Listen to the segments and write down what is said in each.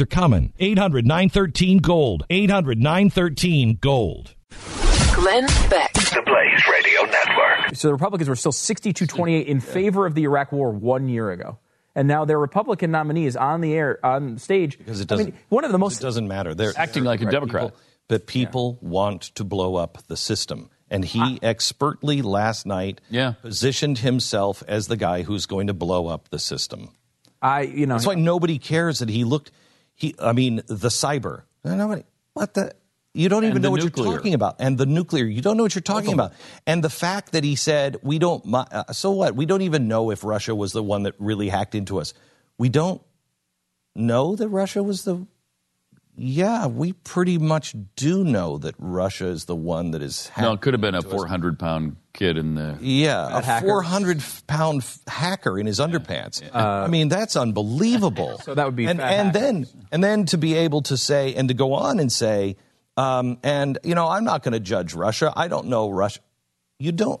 are coming. 800 913 Gold. 800 913 Gold. Glenn Beck. The Blaze Radio Network. So the Republicans were still 62 28 in favor of the Iraq war one year ago. And now their Republican nominee is on the air, on stage. Because it doesn't, mean, one of the most. It doesn't matter. They're acting like a Democrat. People, but people want to blow up the system. And he expertly last night Yeah. positioned himself as the guy who's going to blow up the system. I, you know, That's why nobody cares that he looked. He, I mean, the cyber. Nobody. What the? You don't even know what nuclear. you're talking about. And the nuclear. You don't know what you're talking about. And the fact that he said we don't. Uh, so what? We don't even know if Russia was the one that really hacked into us. We don't know that Russia was the. Yeah, we pretty much do know that Russia is the one that is. No, it could have been a 400 pound kid in the. Yeah, a hacker. 400 pound hacker in his underpants. I mean, that's unbelievable. So that would be and, and then and then to be able to say and to go on and say, um, and you know, I'm not going to judge Russia. I don't know Russia. You don't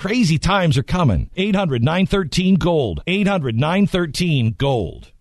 crazy times are coming. 800 913 Gold. 800 913 Gold.